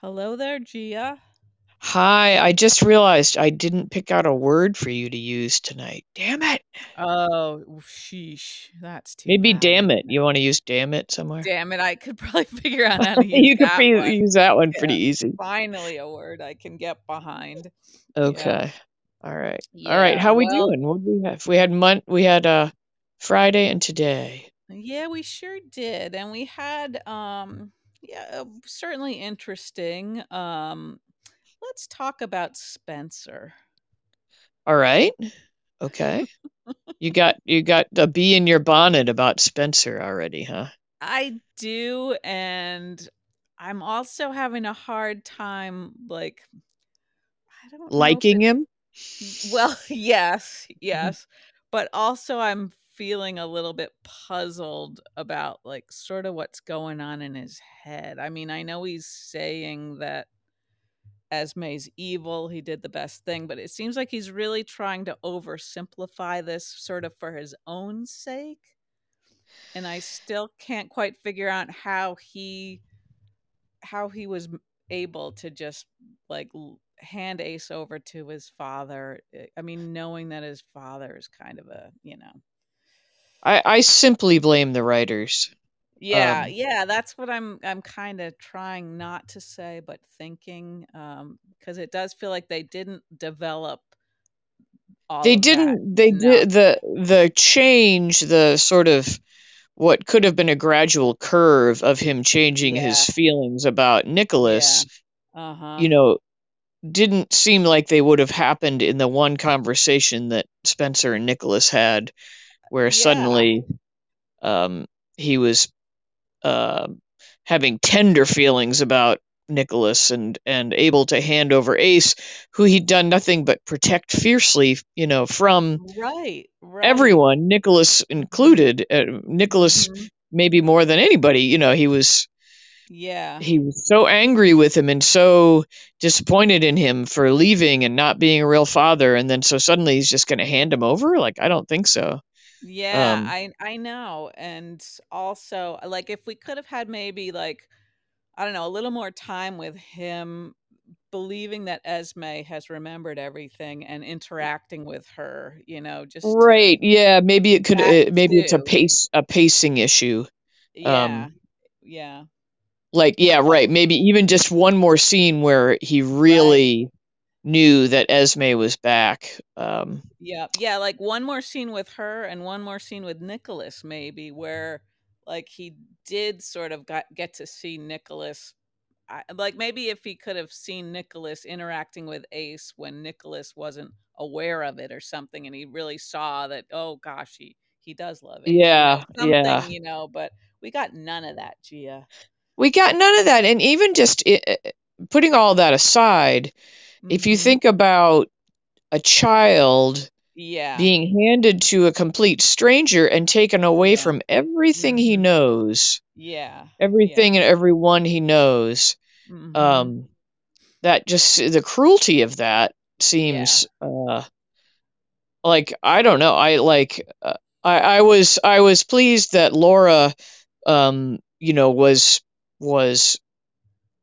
Hello there, Gia. Hi, I just realized I didn't pick out a word for you to use tonight. Damn it. Oh, sheesh. That's too Maybe bad, damn it? You want to use damn it somewhere? Damn it, I could probably figure out how to use you could that pre- one. use that one pretty Yeah, easy. finally a word I can get behind. Yeah. Okay. All right. All right. Yeah. How we Well, doing? What do we have? We had mon- we had uh Friday and today. yeah, we sure did. And we had um yeah, uh, certainly interesting. Um let's talk about Spencer. All right. Okay. You got you got a bee in your bonnet about Spencer already, huh? I do, and I'm also having a hard time like I don't Liking it him? Well, yes, Mhm. yes. But also I'm feeling a little bit puzzled about like sort of what's going on in his head. I mean, I know he's saying that Esme's evil, he did the best thing, but it seems like he's really trying to oversimplify this sort of for his own sake. And I still can't quite figure out how he how he was able to just like hand Ace over to his father. eh, I mean, knowing that his father is kind of a, you know. I I simply blame the writers. Yeah, Um yeah, that's what I'm I'm kind of trying not to say but thinking um because it does feel like they didn't develop they didn't they enough. did the the change the sort of what could have been a gradual curve of him changing his feelings about yeah. Nicholas, Uh-huh. you know, didn't seem like they would have happened in the one conversation that Spencer and Nicholas had, where Yeah. suddenly um, he was uh, having tender feelings about Nicholas and and able to hand over Ace, who he'd done nothing but protect fiercely, you know, from Right, right. everyone, Nicholas included. Uh, Nicholas, Mhm. maybe more than anybody, you know, he was Yeah. he was so angry with him and so disappointed in him for leaving and not being a real father, and then so suddenly he's just going to hand him over? Like, I don't think so. Yeah, Um, I I know. And also, like if we could have had maybe like I don't know, a little more time with him believing that Esme has remembered everything and interacting with her, you know, just right? Yeah, maybe it could. Uh, maybe it's a pace a pacing issue. Yeah. Um, Yeah. like, yeah, right. Maybe even just one more scene where he right. Knew that Esme was back. Um, Yeah. Yeah, like one more scene with her and one more scene with Nicholas maybe where like he did sort of got get to see Nicholas I, like maybe if he could have seen Nicholas interacting with Ace when Nicholas wasn't aware of it or something, and he really saw that, oh gosh, he he does love it. yeah, yeah. you know. But we got none of that, Gia. We got none of that. And even just i i- putting all that aside, if you Mm-hmm. think about a child Yeah, being handed to a complete stranger and taken away yeah, from everything he mm-hmm. knows, yeah, yeah. everything and everyone he knows, Mm-hmm. um, that just the cruelty of that Yeah, seems uh, like I don't know. I like uh, I I was I was pleased that Laura, um, you know, was was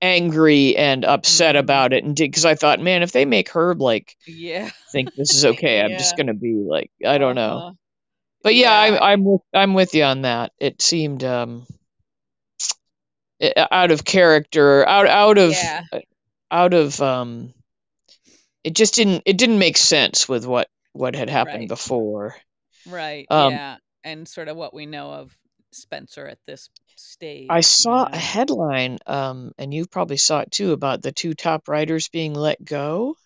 angry and upset mm-hmm. about it and did because I thought, man, if they make her like Yeah, think this is okay, I'm just gonna be like, I don't know. uh-huh. But yeah, Yeah, I, I'm with I'm with you on that. It seemed um out of character, out out of yeah, out of um. It just didn't it didn't make sense with what what had happened right, before. right, Um, yeah. And sort of what we know of Spencer at this I stage, you saw a headline, um, and you probably saw it too, about the two top writers being let go.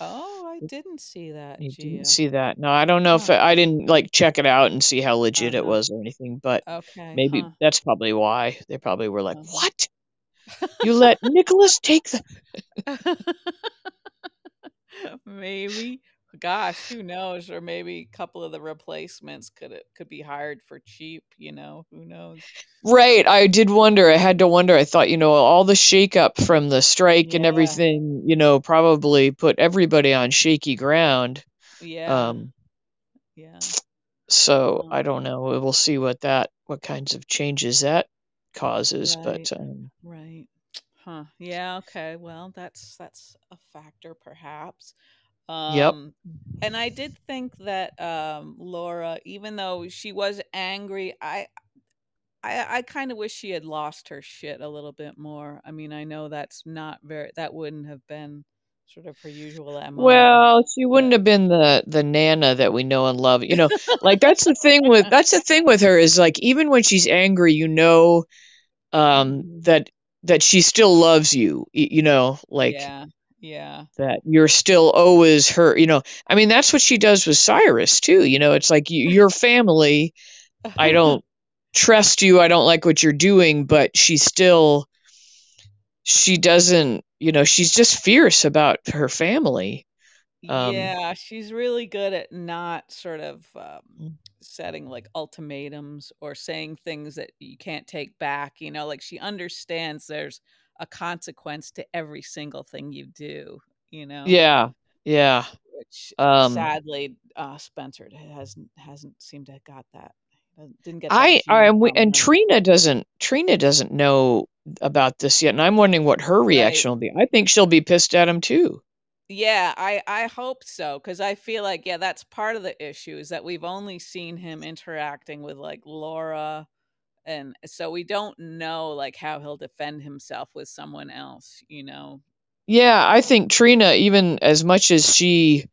Oh, I didn't see that, You didn't see that? No, I don't know if Oh, I didn't like check it out and see how legit it uh-huh. was or anything, but Okay, maybe huh. that's probably why they probably were like, Uh-huh. "What? You let Nicholas take the?" Maybe. Gosh, who knows? Or maybe a couple of the replacements could it could be hired for cheap, you know? Who knows? Right, I did wonder. I had to wonder. I thought, you know, all the shakeup from the strike and everything, you know, probably put everybody on shaky ground. yeah, Um, yeah. so I Um, don't know. We'll see what that, what kinds of changes that causes. right, But um, right. Huh. Yeah, okay. Well, that's that's a factor perhaps. Yep. Um and I did think that um Laura even though she was angry, I I I kind of wish she had lost her shit a little bit more. I mean, I know that's not very that wouldn't have been sort of her usual MO, Well, she wouldn't have been the the Nana that we know and love. You know, like that's the thing with that's the thing with her is like even when she's angry, you know, um, that that she still loves you. You know, like Yeah. Yeah. that you're still always her. You know, I mean that's what she does with Cyrus too. You know, it's like you, your family. I don't trust you. I don't like what you're doing, but she still she doesn't. You know, she's just fierce about her family. Um, Yeah, she's really good at not sort of um, mm, setting like ultimatums or saying things that you can't take back. You know, like she understands there's a consequence to every single thing you do, you know, yeah, yeah. which Um, sadly uh, Spencer hasn't hasn't seemed to have got that. Didn't get that I, I and we, and. Trina doesn't Trina doesn't know about this yet, and I'm wondering what her Right. reaction will be. I think she'll be pissed at him too. Yeah, I I hope so because I feel like yeah, that's part of the issue is that we've only seen him interacting with like Laura and so we don't know like how he'll defend himself with someone else, you know. Yeah, I think Trina, even as much as she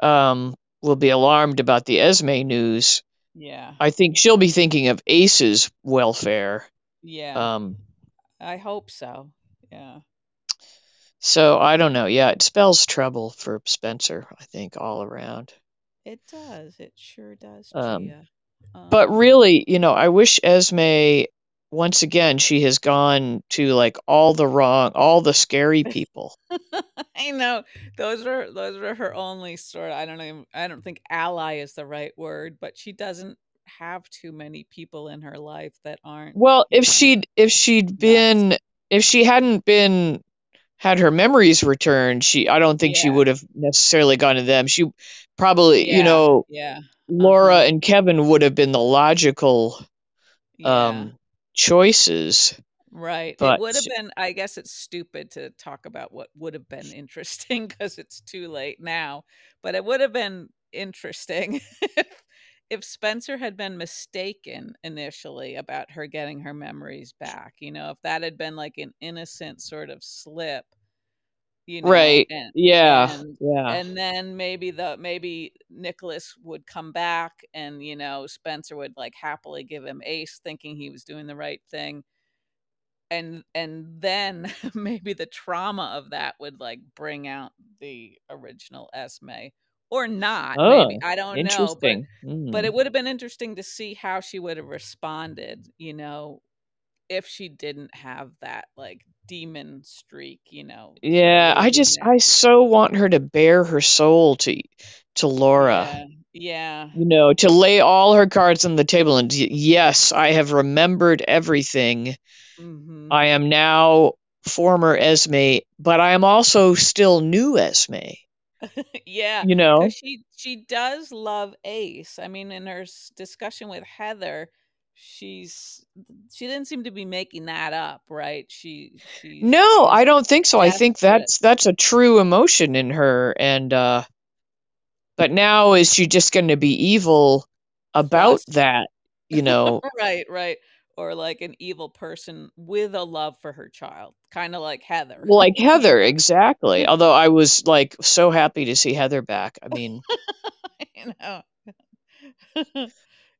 um will be alarmed about the Esme news, Yeah. I think she'll be thinking of Ace's welfare. Yeah. Um, I hope so. Yeah. so I don't know. Yeah, it spells trouble for Spencer, I think, all around. It does. It sure does, Um, Gia. But Um really, you know, I wish Esme, once again, she has gone to like all the wrong, all the scary people. I know those are those are her only sort of I don't even I don't think ally is the right word, but she doesn't have too many people in her life that aren't, Well, if she'd if she'd been if she hadn't been had her memories returned, she I don't think she would have necessarily gone to them. She probably, you know, Yeah. Laura Uh-huh. and Kevin would have been the logical Yeah. um choices, Right. It but would have been I guess it's stupid to talk about what would have been interesting because it's too late now, but it would have been interesting if Spencer had been mistaken initially about her getting her memories back, you know, if that had been like an innocent sort of slip, you know, right. and Yeah. and Yeah. and then maybe the maybe Nicholas would come back and, you know, Spencer would like happily give him Ace thinking he was doing the right thing and and then maybe the trauma of that would like bring out the original Esme or not maybe Oh, I don't know but interesting. but Mm. it would have been interesting to see how she would have responded you know if she didn't have that like demon streak you know Yeah, I just I so want her to bare her soul to to Laura. yeah yeah You know, to lay all her cards on the table and yes, I have remembered everything. mhm I am now former Esme, but I am also still new Esme. yeah You know? she she does love ace i mean in her discussion with heather she's she didn't seem to be making that up right she she's No, I don't think so. I think that's that's a true emotion in her and uh but now is she just going to be evil about that, you know? right right or like an evil person with a love for her child kind of like heather Like Heather, exactly. Although I was like so happy to see Heather back. I mean, you know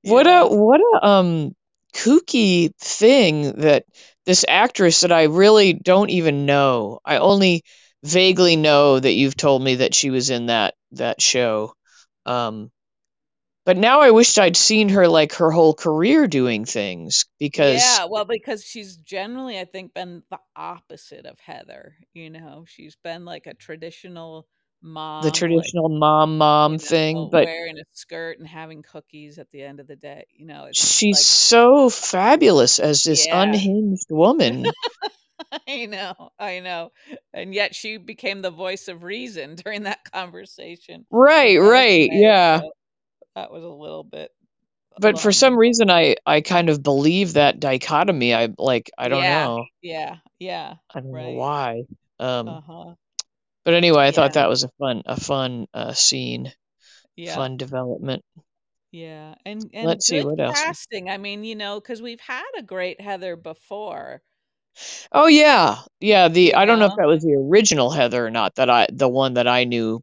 what a what a um kooky thing that this actress that I really don't even know. I only vaguely know that you've told me that she was in that that show. Um but now I wished I'd seen her like her whole career doing things because Yeah, well, because she's generally, I think, been the opposite of Heather. You know, she's been like a traditional the mom, like, traditional mom mom you thing, but wearing a skirt and having cookies at the end of the day. You know, it's she's like, so fabulous as this yeah, unhinged woman. I know, I know. And yet she became the voice of reason during that conversation Right, right. Yeah. So that was a little bit but for some reason I I kind of believe that dichotomy. I like I don't yeah, know. yeah, yeah, I don't know why. Um Uh-huh. But anyway, I thought that was a fun a fun uh scene, yeah, fun development. yeah. And and Let's see good what else. casting. I mean, you know, because we've had a great Heather before, Oh yeah. Yeah, the you I don't know if that was the original Heather or not that I the one that I knew.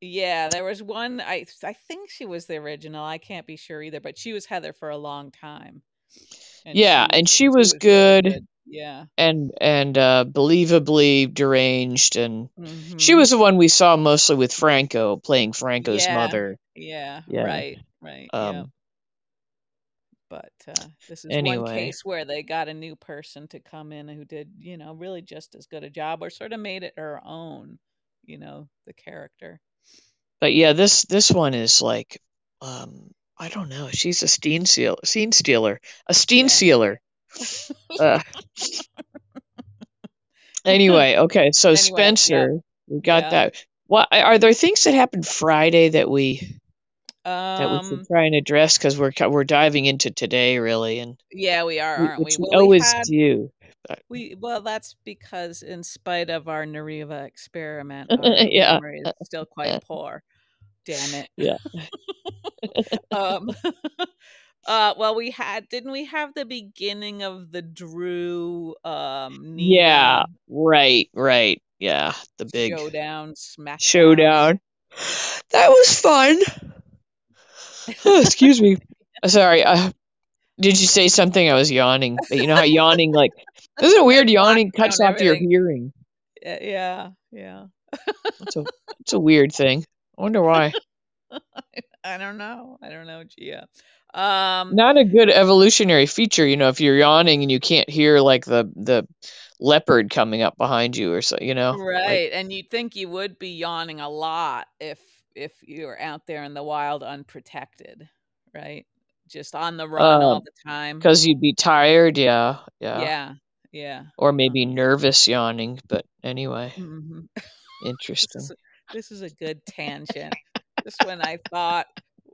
Yeah, there was one I I think she was the original. I can't be sure either, but she was Heather for a long time. And Yeah, she and was she she was was really good good. Yeah. and and uh believably deranged and she Mhm. was the one we saw mostly with Franco playing Franco's Yeah. mother. Yeah, Yeah. right, right. Um But uh this is one anyway. case where they got a new person to come in who did, you know, really just as good a job or sort of made it her own, you know, the character. But yeah, this this one is like um I don't know. She's a scene seal scene stealer. A scene Yeah. sealer. Uh, anyway, okay, so Anyway, yeah. Spencer, we got Yeah. that. What are there things that happened Friday that we that we should Um try and address because we're we're diving into today really, and yeah, we are, aren't we? we Well, we always had do. We well, that's because in spite of our Nariva experiment, our yeah, memory is still quite poor. Damn it. yeah, um uh well we had didn't we have the beginning of the Drew um yeah. Right, right. Yeah, the big showdown smackdown? showdown. That was fun. Oh, excuse me. Sorry. Uh, did you say something? I was yawning. But you know how yawning, like, this isn't it weird? Yawning cuts off your hearing. Yeah, yeah. It's a, it's a weird thing. I wonder why. I don't know. I don't know, Gia. Um Not a good evolutionary feature, you know, if you're yawning and you can't hear like the the leopard coming up behind you or so, you know, like, Right, and you'd think you would be yawning a lot if if you were out there in the wild unprotected, right? Just on the run uh, all the time. because you'd be tired. Yeah, yeah, Yeah, yeah. or maybe Um, nervous yawning. But anyway, mhm. This interesting. is a, this is a good tangent. Just when I thought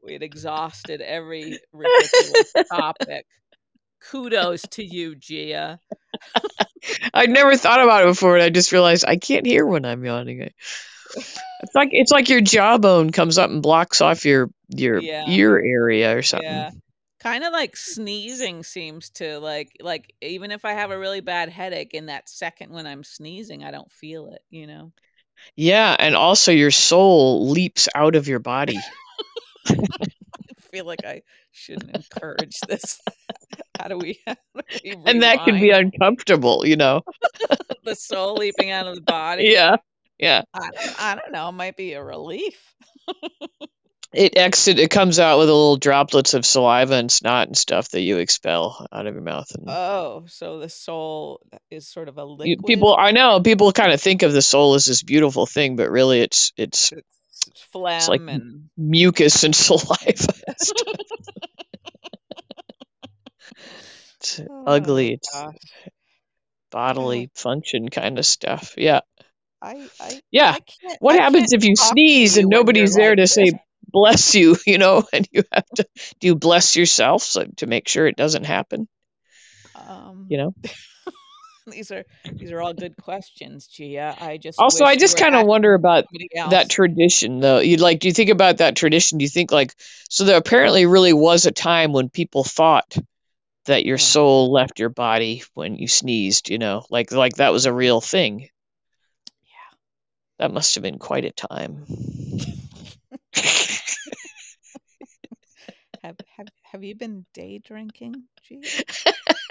we'd exhausted every ridiculous topic. Kudos to you, Gia. I'd never thought about it before, and I just realized I can't hear when I'm yawning. It's like it's like your jawbone comes up and blocks off your your Yeah, ear area or something. yeah. Kind of like sneezing seems to like like even if I have a really bad headache in that second when I'm sneezing, I don't feel it, you know. Yeah, and also your soul leaps out of your body. I feel like I shouldn't encourage this. How do we, how do we And that can be uncomfortable, you know. the soul leaping out of the body? Yeah. Yeah. I don't, I don't know. It might be a relief. It exit it comes out with a little droplets of saliva and snot and stuff that you expel out of your mouth and Oh, so the soul is sort of a liquid. people I know people kind of think of the soul as this beautiful thing, but really it's it's It's it's phlegm like and mucus and saliva. It's ugly. oh It's gosh. bodily function kind of stuff. Yeah. I I Yeah. I can't What I happens if you sneeze you and nobody's there like to this. say bless you, you know, and you have to do you bless yourself so to make sure it doesn't happen, you Um, know? these are these are all good questions, Gia. I just Also, I just kind of wonder about that tradition though. You like do you think about that tradition? Do you think like so there apparently really was a time when people thought that your soul left your body when you sneezed, you know? Like like that was a real thing. Yeah. That must have been quite a time. Have have have you been day drinking, Gia?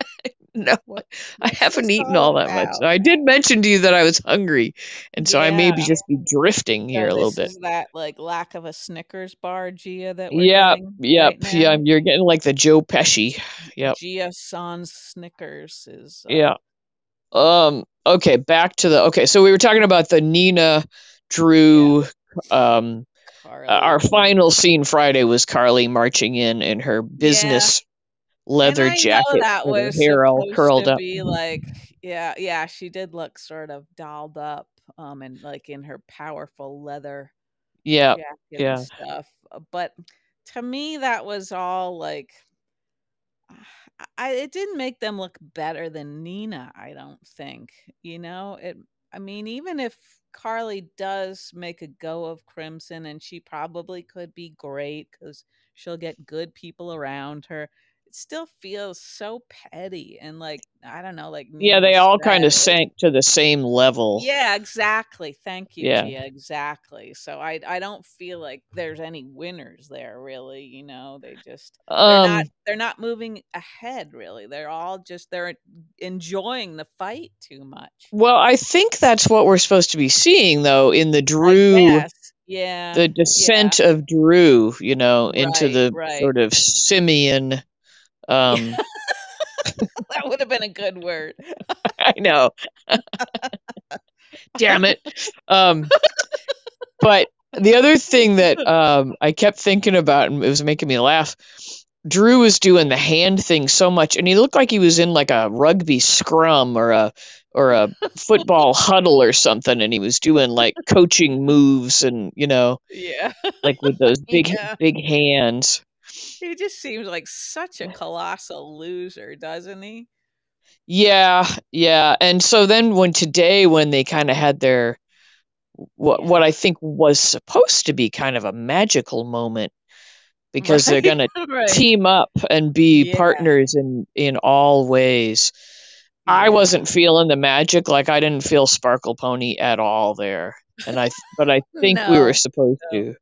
No, What I haven't eaten all that much. I did mention to you that I was hungry, and so I may be just be drifting here So a little this bit. is that like lack of a Snickers bar, Gia, that Yep, yep, right yeah, you're getting like the Joe Pesci. Yep, Gia Sans Snickers is uh yeah. Um, okay, back to the okay. So we were talking about the Nina yeah, Drew. Um, uh, our final scene Friday was Carly marching in in her business leather jacket that with was hair all curled to up. be like yeah, yeah, she did look sort of dolled up, um, and like in her powerful leather Yeah, jacket and yeah. stuff. uh, But to me that was all like I it didn't make them look better than Nina, I don't think. You know, it I mean, even if Carly does make a go of Crimson and she probably could be great cuz she'll get good people around her, it still feels so petty and like I don't know, like Yeah, they all kind of sank to the same level. yeah, exactly. Thank you, Yeah. Gia. Exactly. So I I don't feel like there's any winners there really, you know. They just they're not Um they're not moving ahead really. They're all just they're enjoying the fight too much. well, I think that's what we're supposed to be seeing though in the Drew. Yeah. the Yeah. descent of Drew, you know, into Right, the right. sort of simian Yeah. Um that would have been a good word. I know. Damn it. Um but the other thing that um I kept thinking about and it was making me laugh Drew was doing the hand thing so much and he looked like he was in like a rugby scrum or a or a football huddle or something and he was doing like coaching moves and you know Yeah. like with those big Yeah. big hands He just seems like such a colossal loser, doesn't he? yeah yeah and so then when today when they kind of had their what what i think was supposed to be kind of a magical moment because they're Right. going to team up and be Yeah. partners in in all ways i wasn't feeling the magic like i didn't feel sparkle pony at all there and i but i think we were supposed No. to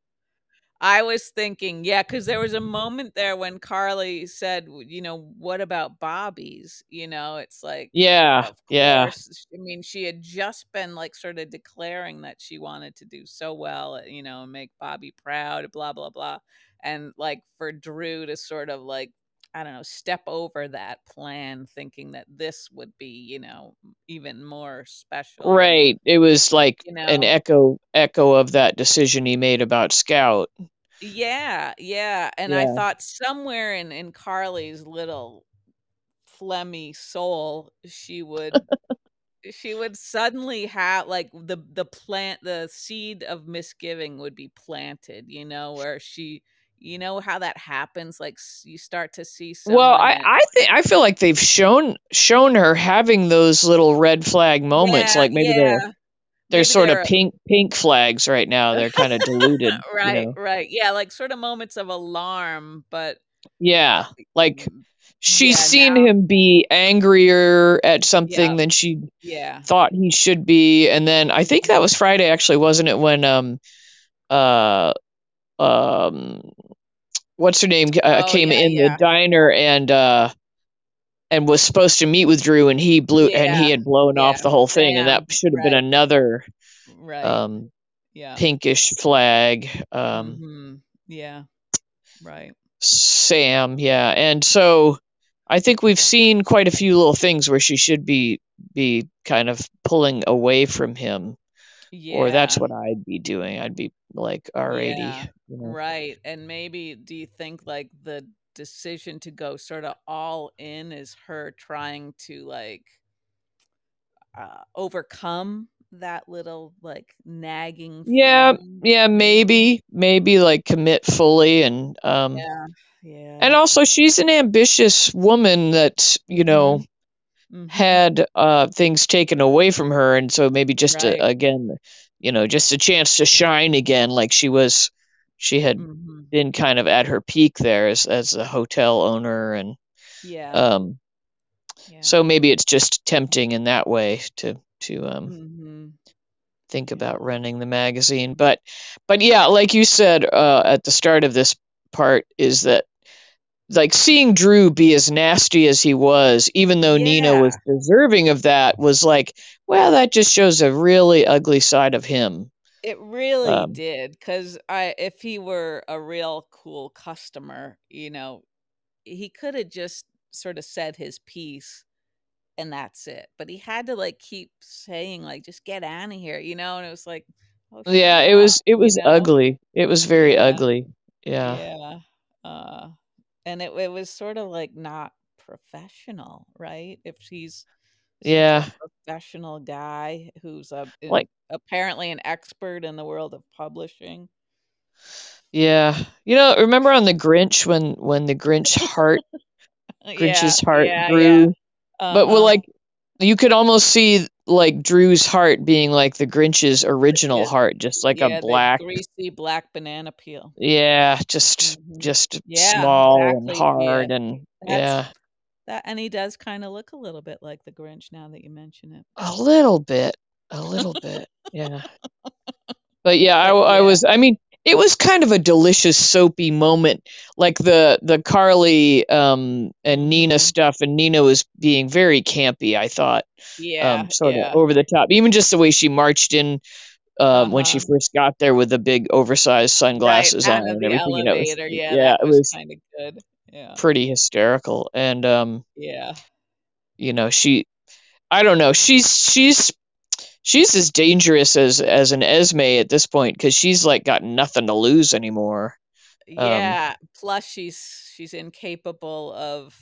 I was thinking, yeah, because there was a moment there when Carly said, you know, what about Bobby's? You know, it's like, yeah yeah I mean, she had just been like sort of declaring that she wanted to do so well, you know, make Bobby proud, blah, blah, blah. And like for Drew to sort of like, I don't know, step over that plan, thinking that this would be, you know, even more special. Right it was like you an echo echo of that decision he made about scout Yeah, yeah, and I thought somewhere in in Carly's little phlegmy soul, she would she would suddenly have like the the plant the seed of misgiving would be planted, you know, where she you know how that happens like you start to see Well, I I think I feel like they've shown shown her having those little red flag moments. yeah, Like maybe they're yeah, they're maybe sort of they're pink pink flags right now. They're kind of diluted, you right, know. right. Yeah, like sort of moments of alarm, but Yeah, like she's yeah, seen now him be angrier at something yeah, than she yeah. thought he should be, and then I think that was Friday actually, wasn't it? When um uh um what's her name uh, Oh, came in the diner and uh and was supposed to meet with Drew and he blew and he had blown off the whole thing and that should have been another right. um Yeah. pinkish flag um Mhm. Yeah. Right. Sam yeah and so I think we've seen quite a few little things where she should be be kind of pulling away from him yeah. or that's what I'd be doing I'd be like alrighty Yeah. you know Right. And maybe do you think like the decision to go sort of all in is her trying to like uh overcome that little like nagging yeah yeah maybe? maybe like commit fully and um Yeah. yeah. And also, she's an ambitious woman that, you know, Mhm. Mhm. had uh, things taken away from her. And so maybe just a, again, you know, just a chance to shine again. Like she was, she had Mhm. been kind of at her peak there as, as a hotel owner. And Yeah. um, Yeah. so maybe it's just tempting in that way to, to um, Mhm. think about running the magazine. But, but yeah, like you said uh, at the start of this part, is that like seeing Drew be as nasty as he was, even though Nina was deserving of that, was like, well, that just shows a really ugly side of him. It really Um, did, cause I if he were a real cool customer, you know, he coulda just sorta said his piece and that's it, but he had to, like, keep saying, like, "Just get outta here," you know, and it was like, "Oh, yeah, it up," was it you was know? ugly. It was very Yeah, ugly. Yeah. yeah, uh, and it it was sort of, like, not professional, right? If he's such a Yeah. professional guy who's a Like apparently an expert in the world of publishing. Yeah. You know, remember on the Grinch when when the Grinch heart Grinch's Yeah, heart yeah, yeah. grew? But well, Uh-huh. like you could almost see like Drew's heart being like the Grinch's original Yeah, heart, just like a yeah, the black, greasy black banana peel. yeah, just Mhm. just Yeah, small and exactly. Yeah, hard and that's yeah, that and he does kinda look a little bit like the Grinch now that you mention it. a little bit, a little bit, yeah. But yeah, I, I was. I mean, it was kind of a delicious soapy moment, like the the Carly um, and Nina Mhm. stuff, and Nina was being very campy. I thought, Yeah, um, sort of over the top, even just the way she marched in um, when she Uh-huh. first got there with the big oversized Right, sunglasses on and everything. You know, it was. Yeah, yeah, it was was kinda good. Yeah. pretty hysterical, and um, Yeah. you know, she, I don't know, she's she's she's as dangerous as as an Esme at this point because she's like got nothing to lose anymore. Um, Yeah, plus she's she's incapable of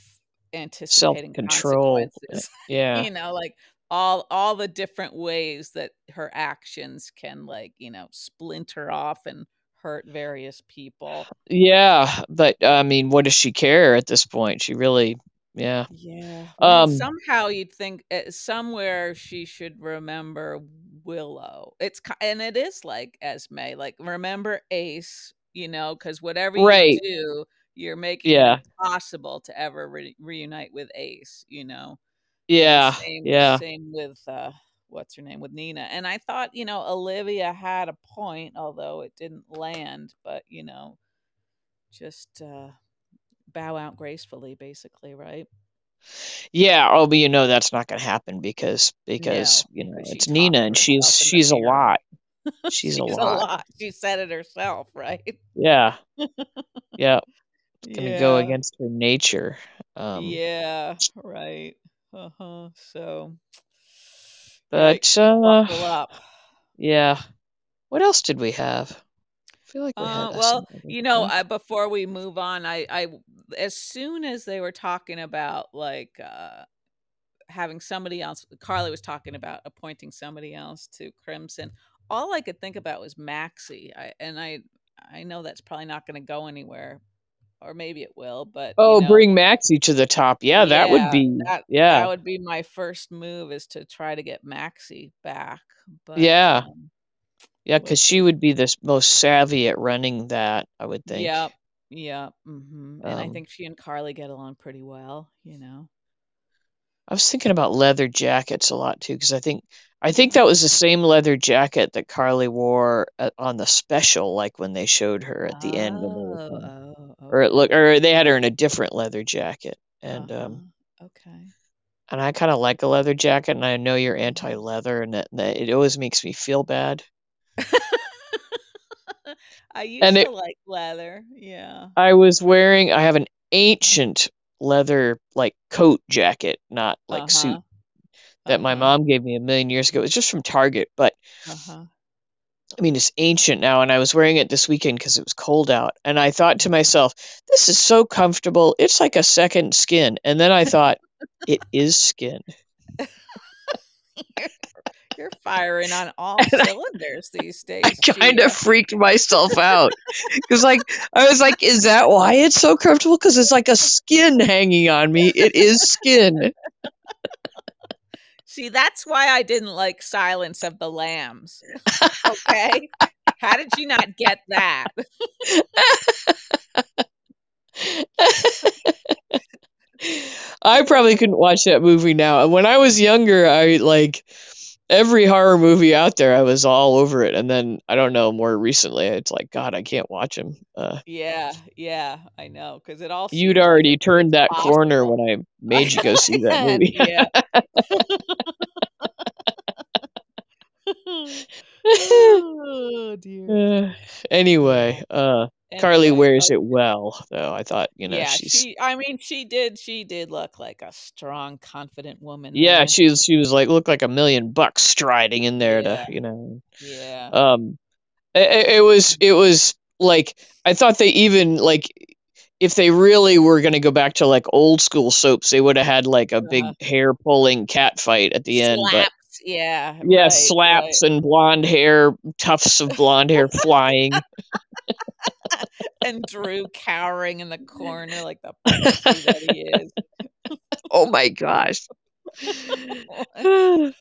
self anticipating control. Yeah, You know, like all all the different ways that her actions can like, you know, splinter off and hurt various people. yeah, but I mean, what does she care at this point? She really, yeah. Yeah. Well, Um, somehow you'd think uh, somewhere she should remember Willow. It's and it is like Esme, like remember Ace, you know, because whatever you right, do, you're making it yeah, impossible to ever re- reunite with Ace, you know. Yeah, same yeah, same with uh what's her name with Nina. And I thought, you know, Olivia had a point, although it didn't land, but you know, just uh bow out gracefully basically, right? yeah. Oh, but you know that's not gonna happen because because No, you know it's Nina and she's herself in the she's a lot. She's a She's a lot. lot. She said it herself, right? Yeah, yeah. It's gonna go against her nature. Um, Yeah, right. Uh-huh. So, but yikes, uh, yeah. What else did we have? I feel like we Uh, well, you know. I, before we move on, I, I, as soon as they were talking about like uh, having somebody else, Carly was talking about appointing somebody else to Crimson. All I could think about was Maxie, I, and I, I know that's probably not going to go anywhere, or maybe it will, but you Oh, know, bring Maxie to the top. Yeah, that would be. that Yeah, that would be my first move is to try to get Maxie back, but yeah, um, yeah. Because she would be the most savvy at running that, I would think. Yeah, Yep. hmm And I Um, think she and Carly get along pretty well, you know. I was thinking about leather jackets a lot too, because I think I think that was the same leather jacket that Carly wore at, on the special, like when they showed her at the end and Oh, everything. oh, Or it okay. look, or they had her in a different leather jacket, and um, Uh-huh. Okay. and I kind of like a leather jacket, and I know you're anti-leather, and that, that it always makes me feel bad. I And used it, to like leather. Yeah. I was wearing, I have an ancient leather like coat jacket, not like suit, Uh-huh. that my Uh-huh. mom gave me a million years ago. It was just from Target, but Uh-huh. I mean, it's ancient now, and I was wearing it this weekend because it was cold out, and I thought to myself, this is so comfortable. It's like a second skin. And then I thought, it is skin. You're, you're firing on all I, cylinders these I days, kind of freaked myself out because, like, I was like, is that why it's so comfortable? Because it's like a skin hanging on me. It is skin. See, that's why I didn't like Silence of the Lambs. Okay? How did you not get that? I probably couldn't watch that movie now. And when I was younger, I like every horror movie out there. I was all over it. And then I don't know. More recently, it's like God, I can't watch him. Uh, Yeah, yeah, I know, because it all you'd already turned that corner when I made you go see that movie. yeah. oh dear. Uh, anyway, uh, Carly wears okay. it well, though. I thought, you know, Yeah, she's she I mean she did she did look like a strong, confident woman yeah, there. she was she was like looked like a million bucks striding in there to, you know. yeah. Um, it, it was it was like I thought they even like if they really were going to go back to like old school soaps, they would have had like a big Uh-huh. hair pulling cat fight at the end. But yeah, yeah, right, right. slaps and blonde hair, tufts of blonde hair flying. and Drew cowering in the corner like the pussy that he is. oh my gosh.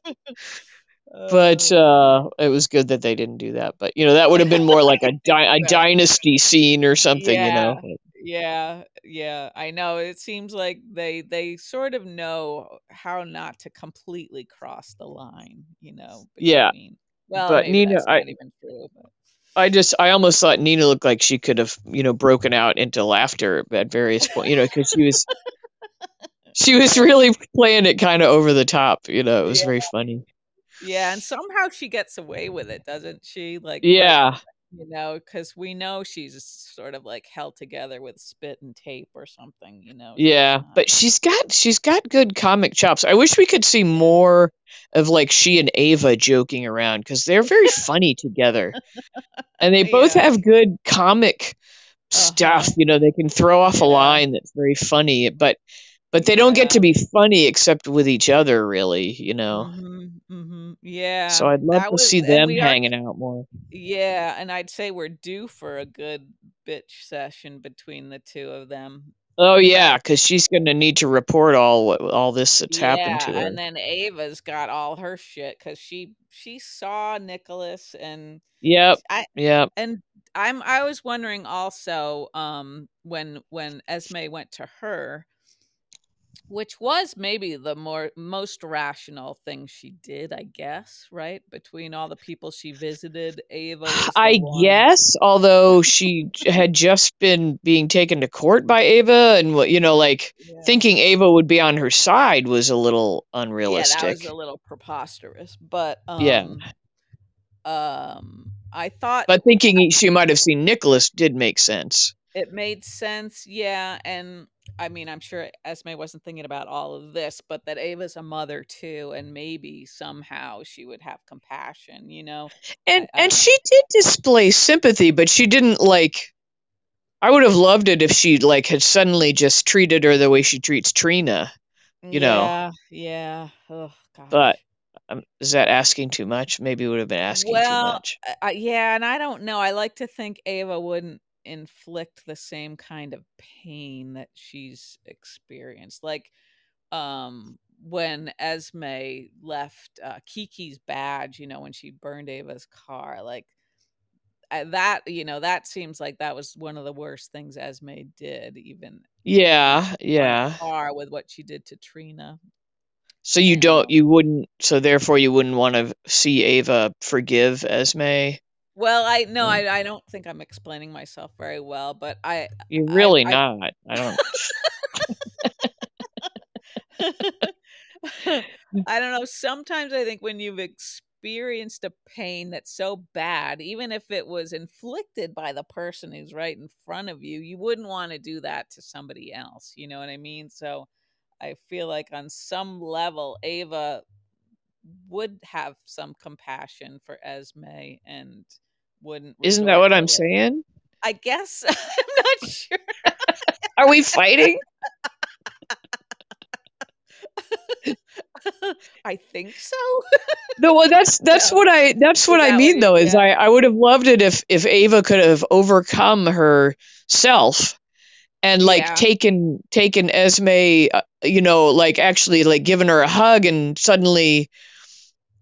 but uh, it was good that they didn't do that. But you know, that would have been more like a di- a dynasty scene or something. Yeah. You know. Yeah, yeah, I know. It seems like they they sort of know how not to completely cross the line, you know. Yeah. Well, But Nina, I- even true. But. I just I almost thought Nina looked like she could have you know broken out into laughter at various points. You know, because she was she was really playing it kind of over the top. You know, it was very funny. Yeah, and somehow she gets away with it, doesn't she? Like, Yeah. You know, because we know she's sort of like held together with spit and tape or something. You know. Yeah, not- but she's got she's got good comic chops. I wish we could see more of like she and Ava joking around because they're very funny together, and they both Yeah. have good comic stuff. Uh-huh. You know, they can throw off a line that's very funny, but but they don't get to be funny except with each other, really. You know, Mhm, mhm, Yeah. so I'd love that to was- see them are- hanging out more. Yeah, and I'd say we're due for a good bitch session between the two of them. Oh yeah, because she's going to need to report all what all this that's happened to Yeah, her. and then Ava's got all her shit because she she saw Nicholas and Yep, I yep. and I'm I was wondering also um when when Esme went to her, which was maybe the more most rational thing she did, I guess, right? Between all the people she visited, Ava I one- guess, although she had just been being taken to court by Ava, and what you know, like Yeah. thinking Ava would be on her side was a little Yeah, unrealistic. that was a little preposterous, but um, Yeah. um, I thought but thinking she might have seen Nicholas did make sense. It made sense. Yeah, and I mean, I'm sure Esme wasn't thinking about all of this, but that Ava's a mother too, and maybe somehow she would have compassion. You know? And I- I and she did display sympathy, but she didn't like. I would have loved it if she like had suddenly just treated her the way she treats Trina. You know. Yeah, yeah. Oh gosh. But um, is that asking too much? Maybe it would have been asking too much. I- I, yeah, and I don't know. I like to think Ava wouldn't inflict the same kind of pain that she's experienced. Like um when Esme left uh, Kiki's badge, you know, when she burned Ava's car, like that, you know, that seems like that was one of the worst things Esme did, even Yeah, yeah. par with what she did to Trina. So you don't, you wouldn't, so therefore you wouldn't want to see Ava forgive Esme. Well, I no, Mm. I I don't think I'm explaining myself very well, but I You're really I- not. I don't. I don't know. Sometimes I think when you've experienced a pain that's so bad, even if it was inflicted by the person who's right in front of you, you wouldn't want to do that to somebody else. You know what I mean? So I feel like on some level, Ava would have some compassion for Esme and wouldn't. Isn't that what I'm it. saying? I guess I'm not sure. Are we fighting? I think so. No, well, that's that's Yeah. what I that's what I mean though. Is yeah. I I would have loved it if if Ava could have overcome herself and like Yeah. taken taken Esme, uh, you know, like actually like given her a hug and suddenly,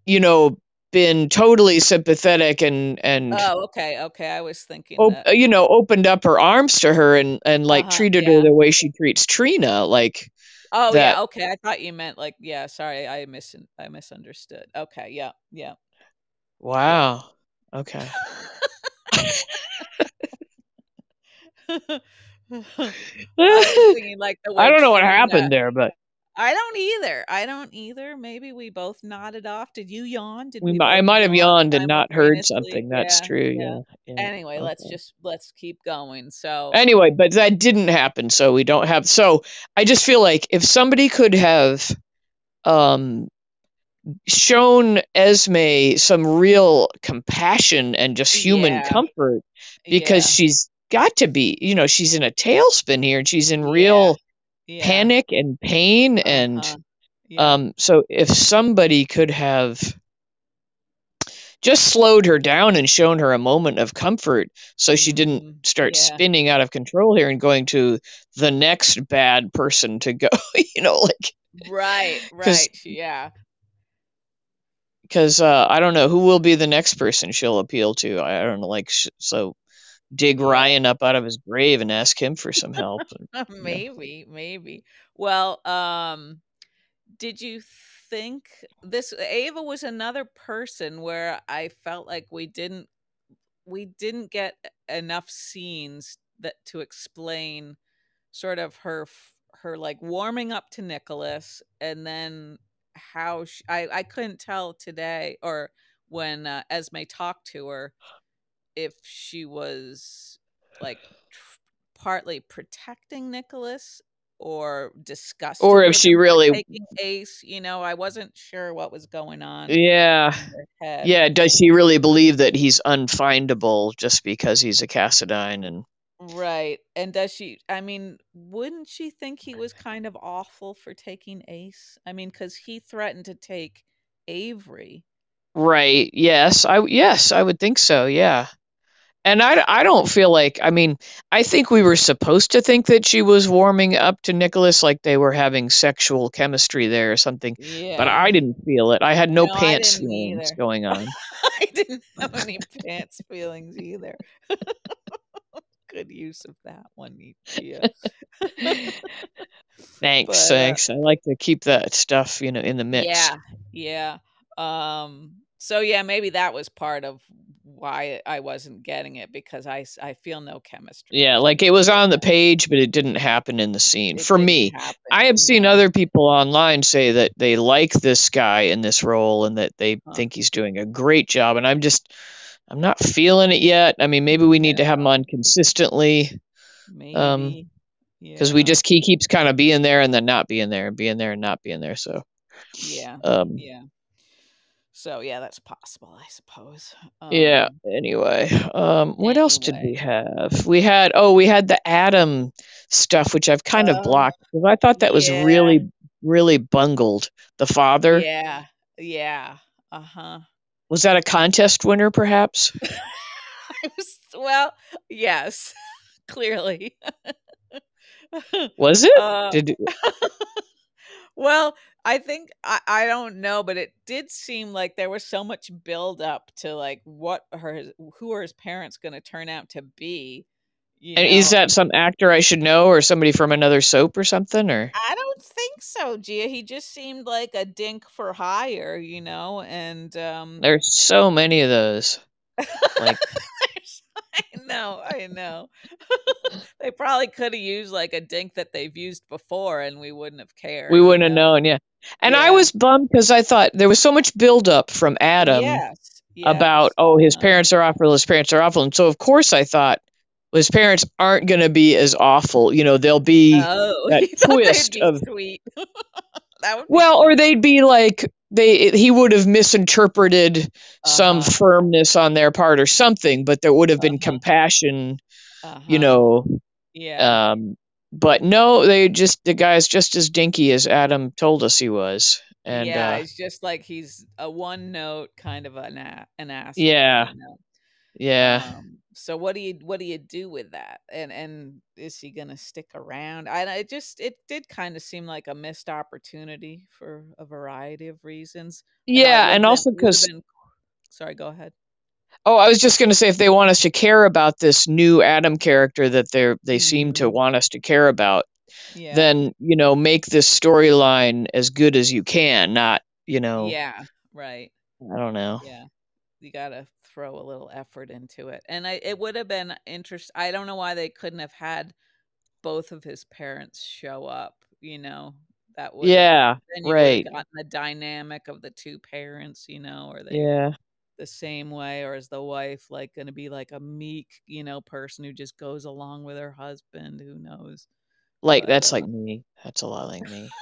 you know, been totally sympathetic and and Oh, okay, okay. I was thinking op- you know opened up her arms to her and and like Uh-huh, treated yeah. her the way she treats Trina. Like Oh that- yeah, okay. I thought you meant like yeah. Sorry, I mis I misunderstood. Okay, yeah, yeah. wow, okay. I thinking like I don't know what Trina- happened there, but I don't either. I don't either. Maybe we both nodded off. Did you yawn? Did we, we I might have yawned and not heard something. That's Yeah, true. yeah. Yeah. Anyway, let's just let's keep going. So Anyway, but that didn't happen, so we don't have. So I just feel like if somebody could have, um, shown Esme some real compassion and just human Yeah. comfort because she's got to be, you know, she's in a tailspin here and she's in real yeah, panic and pain and uh-huh, yeah. um so if somebody could have just slowed her down and shown her a moment of comfort so she didn't start Yeah. spinning out of control here and going to the next bad person to go, you know, like right right, yeah. because uh, I don't know who will be the next person she'll appeal to. I, I don't know, like sh- so dig Ryan up out of his grave and ask him for some help. you know. Maybe, maybe. Well, um, did you think this Ava was another person where I felt like we didn't we didn't get enough scenes that to explain sort of her her like warming up to Nicholas and then how she, I I couldn't tell today or when uh, Esme talked to her if she was like tr- partly protecting Nicholas or disgusted Or if she really, taking Ace. You know, I wasn't sure what was going on yeah, in her head. yeah. Does she really believe that he's unfindable just because he's a Cassadine? And Right. And does she, I mean, wouldn't she think he was kind of awful for taking Ace? I mean, because he threatened to take Avery. right, yes, I yes, I would think so. Yeah. And I, I don't feel like, I mean, I think we were supposed to think that she was warming up to Nicholas, like they were having sexual chemistry there or something, yeah. but I didn't feel it. I had no No, pants feelings either. going on. I didn't have any pants feelings either. Good use of that one, Gia. Thanks, But uh, thanks. I like to keep that stuff, you know, in the mix. yeah, yeah. Um, so yeah, maybe that was part of why I wasn't getting it because I, I feel no chemistry Yeah, like it was on the page, but it didn't happen in the scene. It For me, I have seen other people online say that they like this guy in this role and that they Huh. think he's doing a great job. And I'm just, I'm not feeling it yet. I mean, maybe we need to have him on consistently, um, maybe. because we just he keeps kind of being there and then not being there and being there and not being there. So, Yeah. um, Yeah. So yeah, that's possible, I suppose. yeah. Um Anyway, um, what else did we have? We had, oh, we had the Adam stuff, which I've kind of Uh blocked because I thought that was yeah. really, really bungled. The father. Yeah. Yeah. Uh-huh. Was that a contest winner, perhaps? I was well, yes, clearly. Was it? uh Did well, I think I, I don't know, but it did seem like there was so much build up to like what her who are his parents going to turn out to be, you and is that some actor I should know or somebody from another soap or something? Or I don't think so, Gia. He just seemed like a dink for hire, you know, and um there's so many of those. Like, I know, I know. they probably could have used like a dink that they've used before and we wouldn't have cared, we wouldn't have know. known, yeah. And I was bummed because I thought there was so much buildup from Adam Yes. about, oh, his Uh-huh. parents are awful, his parents are awful. And so, of course, I thought well, his parents aren't going to be as awful. You know, they'll be Oh, that you twist be of, sweet. that would be well, or they'd be like, they he would have misinterpreted some Uh-huh. firmness on their part or something, but there would have been Uh-huh. compassion, you Uh-huh. know. Yeah. Um, but no, they just the guy's just as dinky as Adam told us he was, and Yeah, uh, it's just like he's a one note kind of an a- an asshole, yeah, you know. yeah. Um, so what do you what do you do with that? And and is he gonna stick around? I it just it did kind of seem like a missed opportunity for a variety of reasons. I thought it Yeah, and also it would have because sorry, go ahead. oh, I was just going to say if they want us to care about this new Adam character that they they seem to hmm want us to care about, Yeah. then you know make this storyline as good as you can, not you know Yeah, right. I don't know. Yeah. You got to throw a little effort into it. And I it would have been interest I don't know why they couldn't have had both of his parents show up, you know. That would Yeah, right. gotten the dynamic of the two parents, you know, or they Yeah, the same way or is the wife like going to be like a meek, you know, person who just goes along with her husband, who knows. like But that's uh like me. That's a lot like me.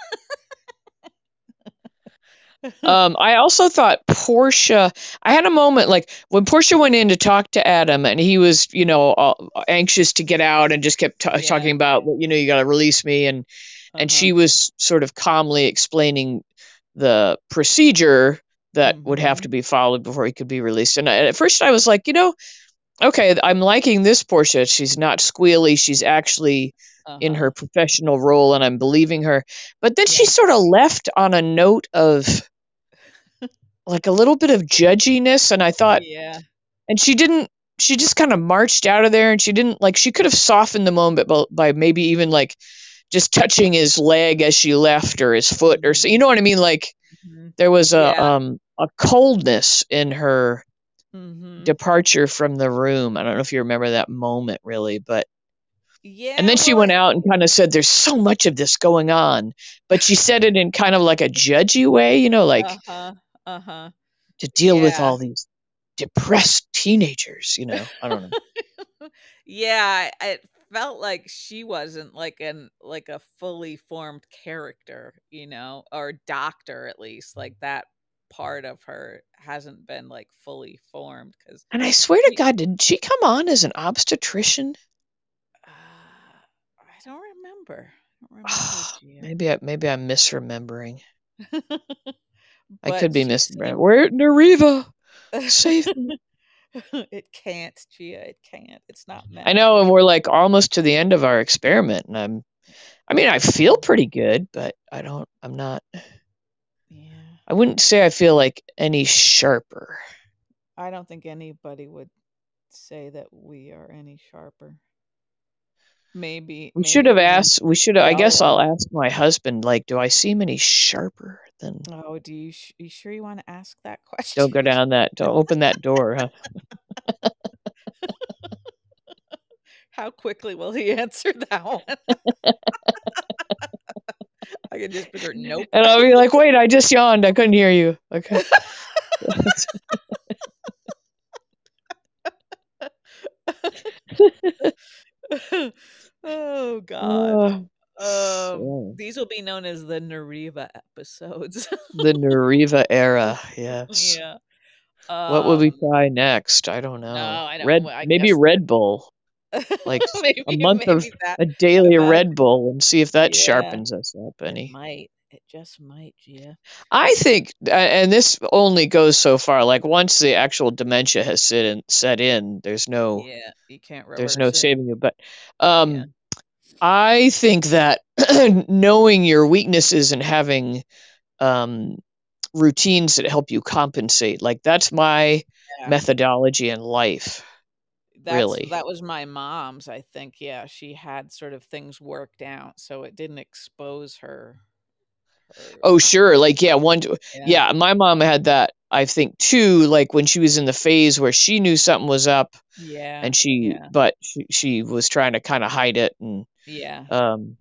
Um, I also thought Portia. I had a moment like when Portia went in to talk to Adam, and he was, you know, anxious to get out, and just kept t- yeah. talking about, you know, you got to release me, and and Uh-huh. she was sort of calmly explaining the procedure that would have Mhm. to be followed before he could be released. And I, at first, I was like, you know, okay, I'm liking this Portia. She's not squealy. She's actually in Uh-huh. her professional role, and I'm believing her. But then she sort of left on a note of like a little bit of judginess, and I thought, Yeah. and she didn't. She just kind of marched out of there, and she didn't like. She could have softened the moment by, by maybe even like just touching his leg as she left, or his foot, or so. You know what I mean? Like Mhm. there was a Yeah. um a coldness in her Mhm. departure from the room. I don't know if you remember that moment really, but Yeah, and then she went out and kind of said there's so much of this going on, but she said it in kind of like a judgy way, you know, like Uh-huh. Uh-huh. to deal with all these depressed teenagers, you know. I don't know. yeah, it felt like she wasn't like an like a fully formed character, you know, or doctor at least. Like that part of her hasn't been like fully formed because And I swear to God, did she come on as an obstetrician? uh, I don't remember. I don't remember. Maybe I maybe I'm misremembering. I could be she misremembering. Where Neuriva? Save me. it can't, Gia. It can't. It's not meant. I know, and we're like almost to the end of our experiment, and I'm, I mean, I feel pretty good, but I don't, I'm not. I wouldn't say I feel like any sharper. I don't think anybody would say that we are any sharper. Maybe We should have asked, we should have, I guess I'll ask my husband, like, do I seem any sharper than, Oh, do you sh- you sure you want to ask that question? don't go down that, don't open that door, huh? How quickly will he answer that one? I can just picture nope. And I'll be like, wait, I just yawned, I couldn't hear you. Okay. oh God. Uh, Um, these will be known as the Neuriva episodes. the Neuriva era, yes. yeah. What will we Um, try next? I don't know. I don't- Red, I maybe Red Bull, like maybe, a month of that a daily about- Red Bull, and see if that Yeah. sharpens us up it any. might. It just might, Gia. I think, and this only goes so far. Like once the actual dementia has set in, set in, there's no, Yeah, you can't there's no it. saving you. But um, Yeah. I think that knowing your weaknesses and having um, routines that help you compensate, like that's my Yeah. methodology in life. That's, really. That was my mom's, I think. Yeah, she had sort of things worked out, so it didn't expose her. her- Oh, sure. Like, yeah, one, yeah. yeah, my mom had that, I think, too, like when she was in the phase where she knew something was up Yeah. and she, yeah. but she, she was trying to kind of hide it. And, Yeah. um,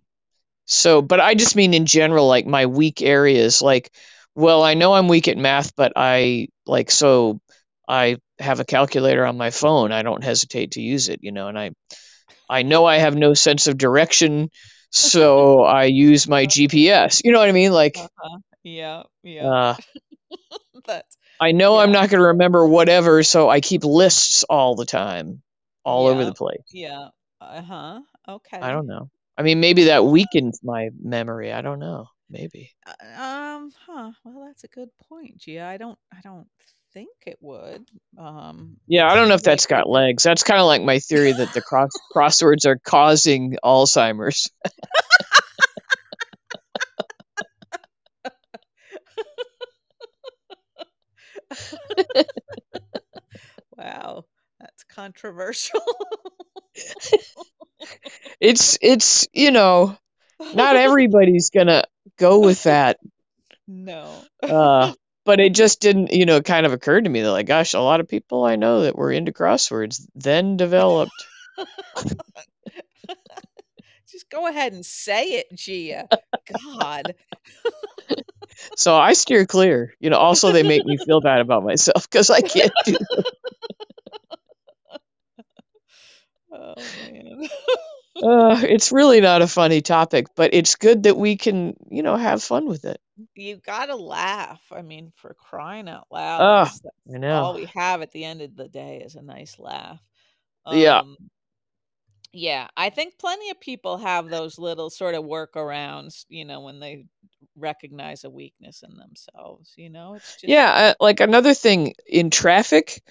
so, but I just mean in general, like my weak areas, like, well, I know I'm weak at math, but I, like, so I have a calculator on my phone. I don't hesitate to use it, you know, and I, I know I have no sense of direction. So I use my GPS. You know what I mean? Like, Uh-huh. Yeah. Yeah. uh, That's I know I'm not going to remember whatever, so I keep lists all the time, all over the place. yeah. Uh huh. Okay. I don't know. I mean, maybe that weakens my memory. I don't know. Maybe. Uh, Um. Huh. Well, that's a good point, Gia. I don't. I don't think it would. Um. Yeah, I don't know if that's got legs. That's kind of like my theory that the cross crosswords are causing Alzheimer's. Wow, that's controversial. It's it's you know not everybody's gonna go with that, no. uh, but it just didn't you know kind of occurred to me that like gosh, a lot of people I know that were into crosswords then developed. Just go ahead and say it, Gia. God. So I steer clear. You know, also they make me feel bad about myself because I can't do. Oh man. Uh, it's really not a funny topic, but it's good that we can, you know, have fun with it. You gotta laugh. I mean, for crying out loud. That's, that's I know. all we have at the end of the day is a nice laugh. Yeah. Um, yeah, I think plenty of people have those little sort of workarounds, you know, when they recognize a weakness in themselves. You know, it's just Yeah, uh, like another thing in traffic,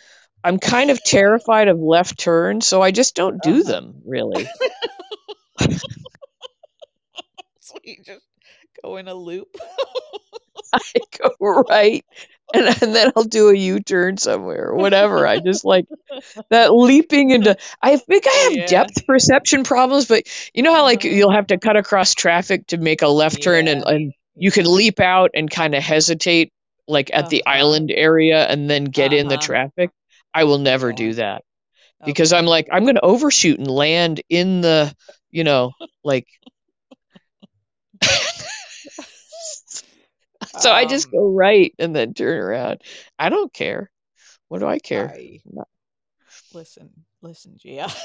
I'm kind of terrified of left turns, so I just don't do Uh-huh. them really. so you just go in a loop. I go right and, and then I'll do a U-turn somewhere or whatever. I just like that leaping into I think I have Yeah. depth perception problems, but you know how like Uh-huh. you'll have to cut across traffic to make a left turn and, Yeah. and you can leap out and kind of hesitate like at the Uh-huh. island area and then get in the Uh-huh. traffic. I will never Yeah. do that because I'm like I'm going to overshoot and land in the, you know, like so I just Um, go right and then turn around. I don't care. What do I care? I listen, listen, Gia.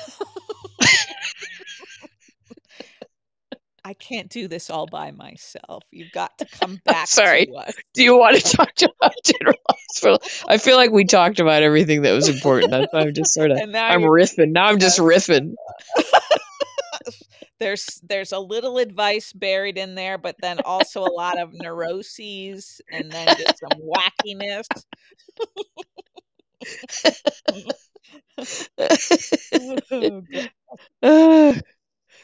I can't do this all by myself. You've got to come back Sorry. to us. Do you want to talk about General Hospital? I feel like we talked about everything that was important. That's why I'm just sort of I'm riffing. Now I'm just riffing. there's there's a little advice buried in there, but then also a lot of neuroses and then just some wackiness. Oh, Uh,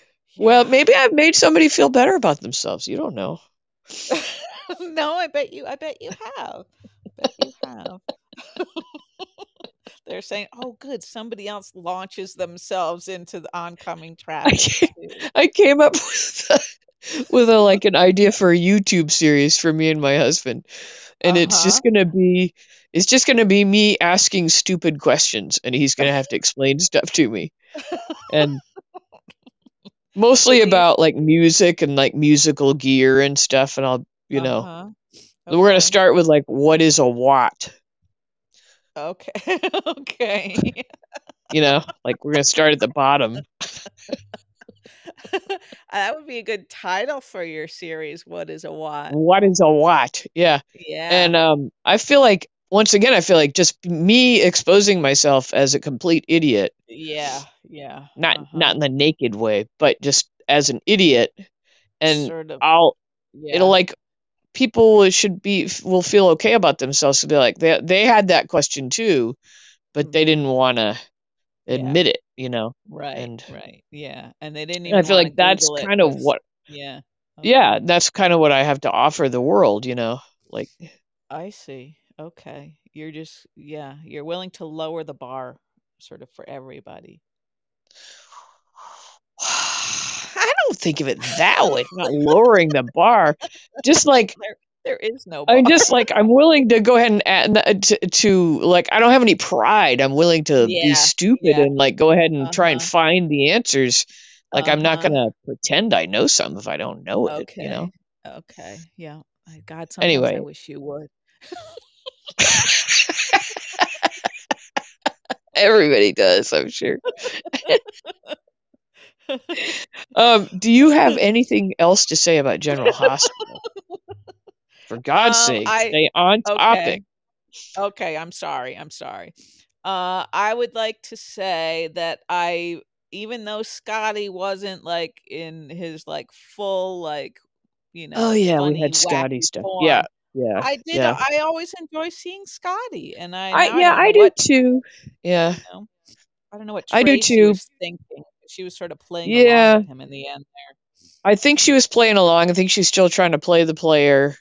well, maybe I've made somebody feel better about themselves. You don't know. no, I bet you. I bet you have. bet you have. They're saying, "Oh, good, somebody else launches themselves into the oncoming I came. I came up with a, with a like an idea for a YouTube series for me and my husband, and it's Uh-huh. just gonna be it's just gonna be me asking stupid questions, and he's gonna have to explain stuff to me, and mostly about like music and like musical gear and stuff, and I'll you know Uh-huh. we're gonna start with like what is a watt, Okay. okay. you know, like we're gonna start at the bottom. that would be a good title for your series. What is a watt? What is a watt? Yeah. Yeah. And um, I feel like once again, I feel like just me exposing myself as a complete idiot, Yeah. Yeah. not Uh-huh. not in the naked way, but just as an idiot, and Sort of. I'll Yeah. it'll like people should be will feel okay about themselves to be like they they had that question too, but they Mhm. didn't want to Yeah. admit it, you know. Right. And Right. Yeah. And they didn't I feel like that's Google kind of what yeah. yeah, that's kind of what I have to offer the world, you know. Like I see. Okay. You're just yeah, you're willing to lower the bar sort of for everybody. I don't think of it that way. Not lowering the bar, just like There there is no bar. I'm just like I'm willing to go ahead and add, to, to like I don't have any pride. I'm willing to be stupid Yeah. and like go ahead and try and Uh-huh. find the answers. Like I'm not Uh-huh. gonna pretend I know something if I don't know it. You know. Okay. Okay. Yeah. I got God, Anyway, I wish you would. everybody does, I'm sure. Um, do you have anything else to say about General Hospital? For God's Um, sake, I stay on topic. okay. Okay, I'm sorry. I'm sorry. Uh, I would like to say that I, even though Scotty wasn't like in his like full like, you know. Oh yeah, we had Scotty stuff. Yeah, form, yeah, I did. yeah. I always enjoy seeing Scotty, and I I now I yeah, I do what too. Yeah, you know. I don't know what I do too. thinking. She was sort of playing along Yeah, with him in the end there. I think she was playing along. I think she's still trying to play the player.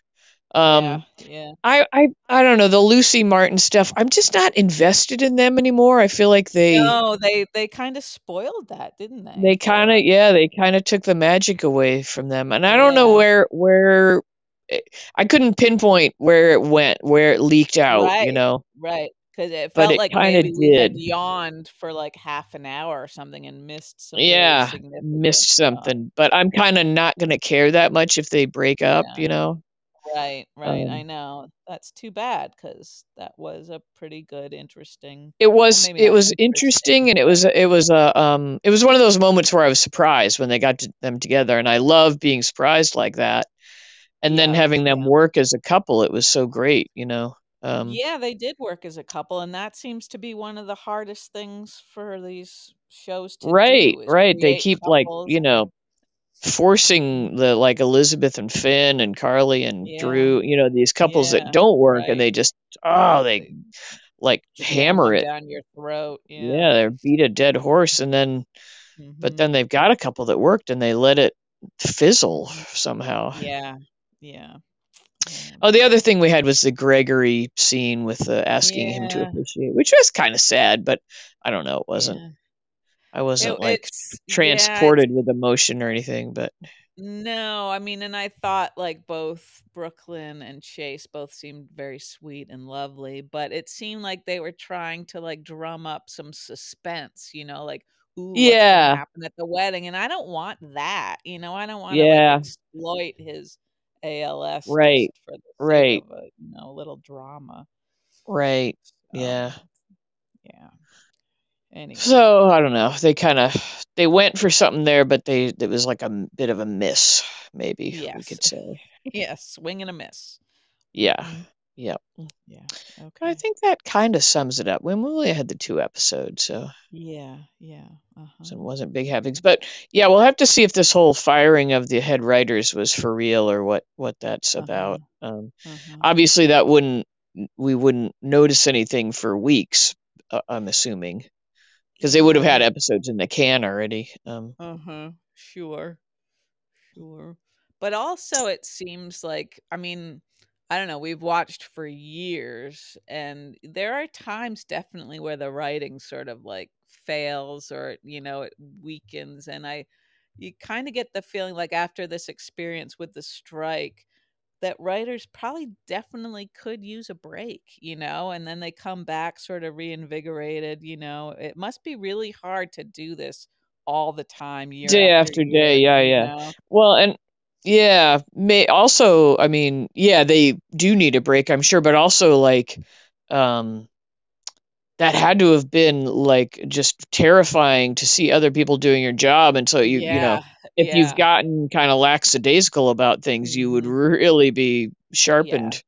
Yeah, Um, yeah. I I I don't know the Lucy Martin stuff. I'm just not invested in them anymore. I feel like they No, they they kind of spoiled that, didn't they? they kind of yeah they kind of took the magic away from them, and I don't know where where I couldn't pinpoint where it went, where it leaked out. You Right, know, right. Because it felt it like kind of we had did. yawned for like half an hour or something and missed some Yeah, significant missed stuff. something, but I'm kind of not gonna care that much if they break up. You know. Right, right. I Um, know. That's too bad because that was a pretty good, interesting. it was maybe it was interesting, interesting and it was it was a um it was one of those moments where I was surprised when they got to them together and I love being surprised like that and then having them yeah. work as a couple it was so great you know um Yeah, they did work as a couple, and that seems to be one of the hardest things for these shows to right do right they keep like you know forcing the like Elizabeth and Finn and Carly and Yeah. Drew, you know, these couples Yeah, that don't work right. and they just oh they like hammer it. down your throat. Yeah. Yeah, they beat a dead horse and then but Mhm. then they've got a couple that worked and they let it fizzle somehow. Yeah. Yeah. Yeah. Oh, the other thing we had was the Gregory scene with uh, asking him to appreciate, which was kind of sad, but I don't know, it wasn't. Yeah. I wasn't It, like it's yeah, transported with emotion or anything, but no, I mean, and I thought like both Brooklyn and Chase both seemed very sweet and lovely, but it seemed like they were trying to like drum up some suspense, you know, like, ooh, yeah, happen at the wedding? And I don't want that, you know, I don't want to like yeah, exploit his ALS right, for the right, a, you know, little drama. right, yeah. Yeah. Anyway, So I don't know. They kind of they went for something there, but they it was like a bit of a miss, maybe we yes. could say. Yes, swing and a miss. Yeah, Mhm. Yep. Yeah. Okay. I think that kind of sums it up. When we only had the two episodes, so Yeah. Yeah. Uh-huh. so it wasn't big happenings. But yeah, we'll have to see if this whole firing of the head writers was for real or what what that's Uh-huh. about. Um, Uh-huh. obviously, that wouldn't we wouldn't notice anything for weeks. Uh, I'm assuming because they would have had episodes in the can already. Um, Uh-huh. Sure. Sure. But also it seems like I mean, I don't know, we've watched for years and there are times definitely where the writing sort of like fails or you know, it weakens and I you kind of get the feeling like after this experience with the strike that writers probably definitely could use a break, you know, and then they come back sort of reinvigorated, you know. It must be really hard to do this all the time, year day after after day, year, yeah, you yeah. know. Well, and yeah, may also, I mean, yeah, they do need a break, I'm sure, but also like, um, that had to have been like just terrifying to see other people doing your job, and so you, you know, Yeah, if you've gotten kind of lackadaisical about things, you would hmm really be Yeah. sharpened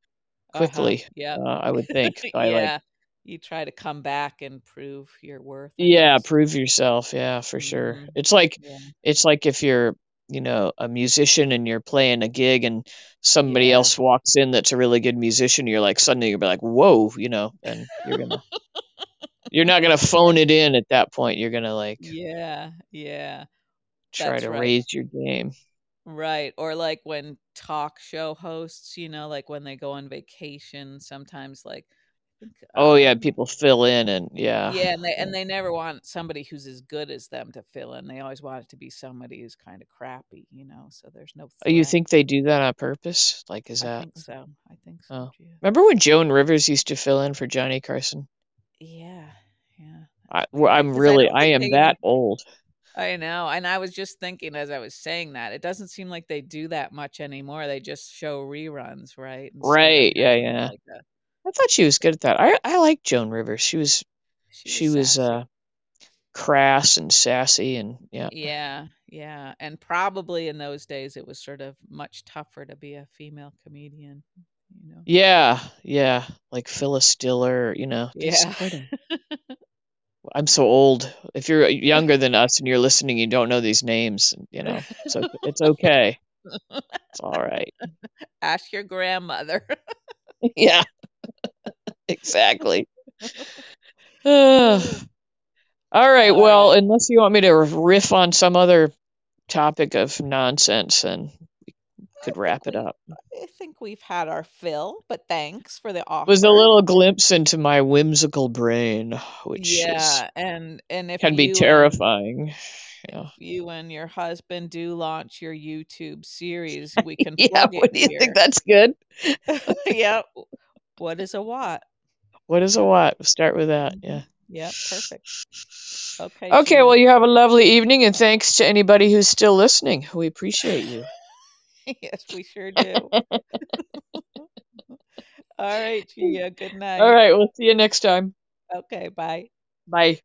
Uh-huh. quickly, Yep. uh, I would think, by like, Yeah. You try to come back and prove your worth, I yeah, guess. prove yourself, yeah, for sure. hmm It's like Yeah. it's like if you're, you know, a musician and you're playing a gig and somebody Yeah. else walks in that's a really good musician, you're like suddenly you're like, whoa, you know, and you're gonna you're not gonna phone it in at that point. You're gonna like Yeah, yeah. try That's to right. raise your game. Right. Or like when talk show hosts, you know, like when they go on vacation, sometimes like Uh, oh yeah, people fill in and yeah. yeah, and they and they never want somebody who's as good as them to fill in. They always want it to be somebody who's kind of crappy, you know, so there's no Oh, you think they do that on purpose? Like, is I that? think so. I think so, Oh, remember when Joan Rivers used to fill in for Johnny Carson? Yeah, yeah. I, well, I'm because I really, I am that even old. I know. And I was just thinking as I was saying that, it doesn't seem like they do that much anymore. They just show reruns, right? Of Right? Yeah, having yeah. like I thought she was good at that. I I like Joan Rivers. She was she was she was sassy. uh crass and sassy and yeah. Yeah, yeah. And probably in those days it was sort of much tougher to be a female comedian, you know. Yeah, yeah. Like Phyllis Diller, you know. Yeah. I'm so old. If you're younger than us and you're listening, you don't know these names, you know. So it's okay. It's all right. Ask your grandmother. Yeah, exactly. Uh, all right. Well, unless you want me to riff on some other topic of nonsense, then we could wrap it up. I think we've had our fill, but thanks for the offer. was a little glimpse into my whimsical brain, which is Yeah, and and if can be and terrifying. Yeah. you and your husband do launch your YouTube series, we can Yeah, what do you think that's good? yeah. What is a watt? What is a what? We'll start with that. Yeah. Mhm. Yep, perfect. Okay, Okay, well, you have a lovely evening, and thanks to anybody who's still listening. We appreciate you. yes, we sure do. All right, Gia. Good night. All right, we'll see you next time. Okay, bye. Bye.